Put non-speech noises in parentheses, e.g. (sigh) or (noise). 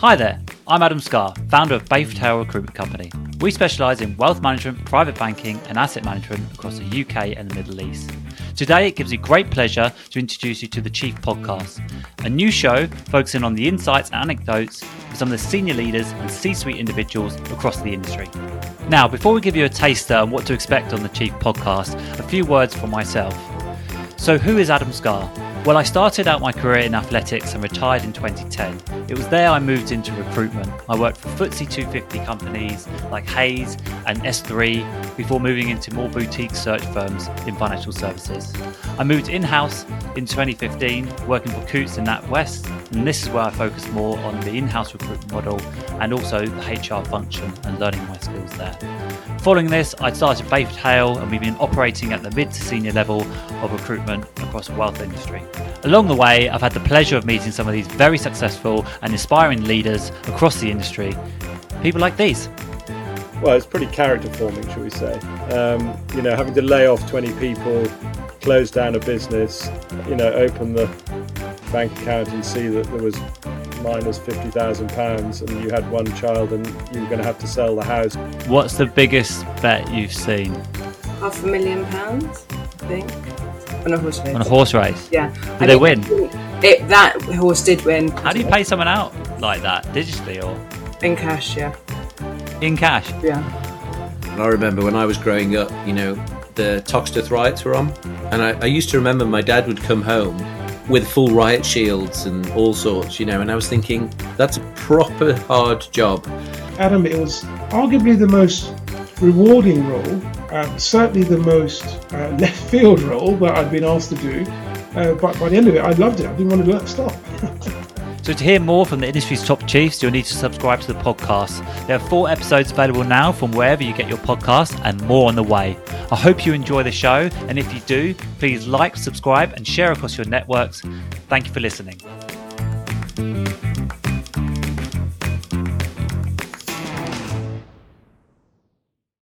Hi there, I'm Adam Scarr, founder of Hale Recruitment Company. We specialise in wealth management, private banking, and asset management across the UK and the Middle East. Today, it gives me great pleasure to introduce you to the Chief Podcast, a new show focusing on the insights and anecdotes of some of the senior leaders and C suite individuals across the industry. Now, before we give you a taster on what to expect on the Chief Podcast, a few words from myself. So, who is Adam Scarr? Well, I started out my career in athletics and retired in 2010. It was there I moved into recruitment. I worked for FTSE 250 companies like Hays and SThree before moving into more boutique search firms in financial services. I moved in house in 2015, working for Coutts in NatWest, and this is where I focused more on the in house recruitment model and also the HR function and learning my skills there. Following this, I started Bayford Hale, and we've been operating at the mid to senior level of recruitment across the wealth industry. Along the way, I've had the pleasure of meeting some of these very successful and inspiring leaders across the industry. People like these. Well, it's pretty character forming, shall we say? Um, you know, having to lay off 20 people, close down a business, you know, open the bank account and see that there was minus minus fifty thousand pounds, and you had one child, and you were going to have to sell the house. What's the biggest bet you've seen half a million pounds, I think, on a horse race. on a horse race? Yeah. Did they win? It, that horse did win. How do you pay someone out like that, digitally or In cash, yeah. in cash? Yeah. And I remember when I was growing up, you know, the Toxteth riots were on. And I, I used to remember my dad would come home with full riot shields and all sorts, you know, and I was thinking, that's a proper hard job. Adam, it was arguably the most rewarding role, uh, certainly the most uh, left field role that I'd been asked to do. Uh, but by the end of it, I loved it. I didn't want to do that stop. (laughs) So to hear more from the industry's top chiefs, you'll need to subscribe to the podcast. There are four episodes available now from wherever you get your podcasts and more on the way. I hope you enjoy the show, and if you do, please like, subscribe, and share across your networks. Thank you for listening.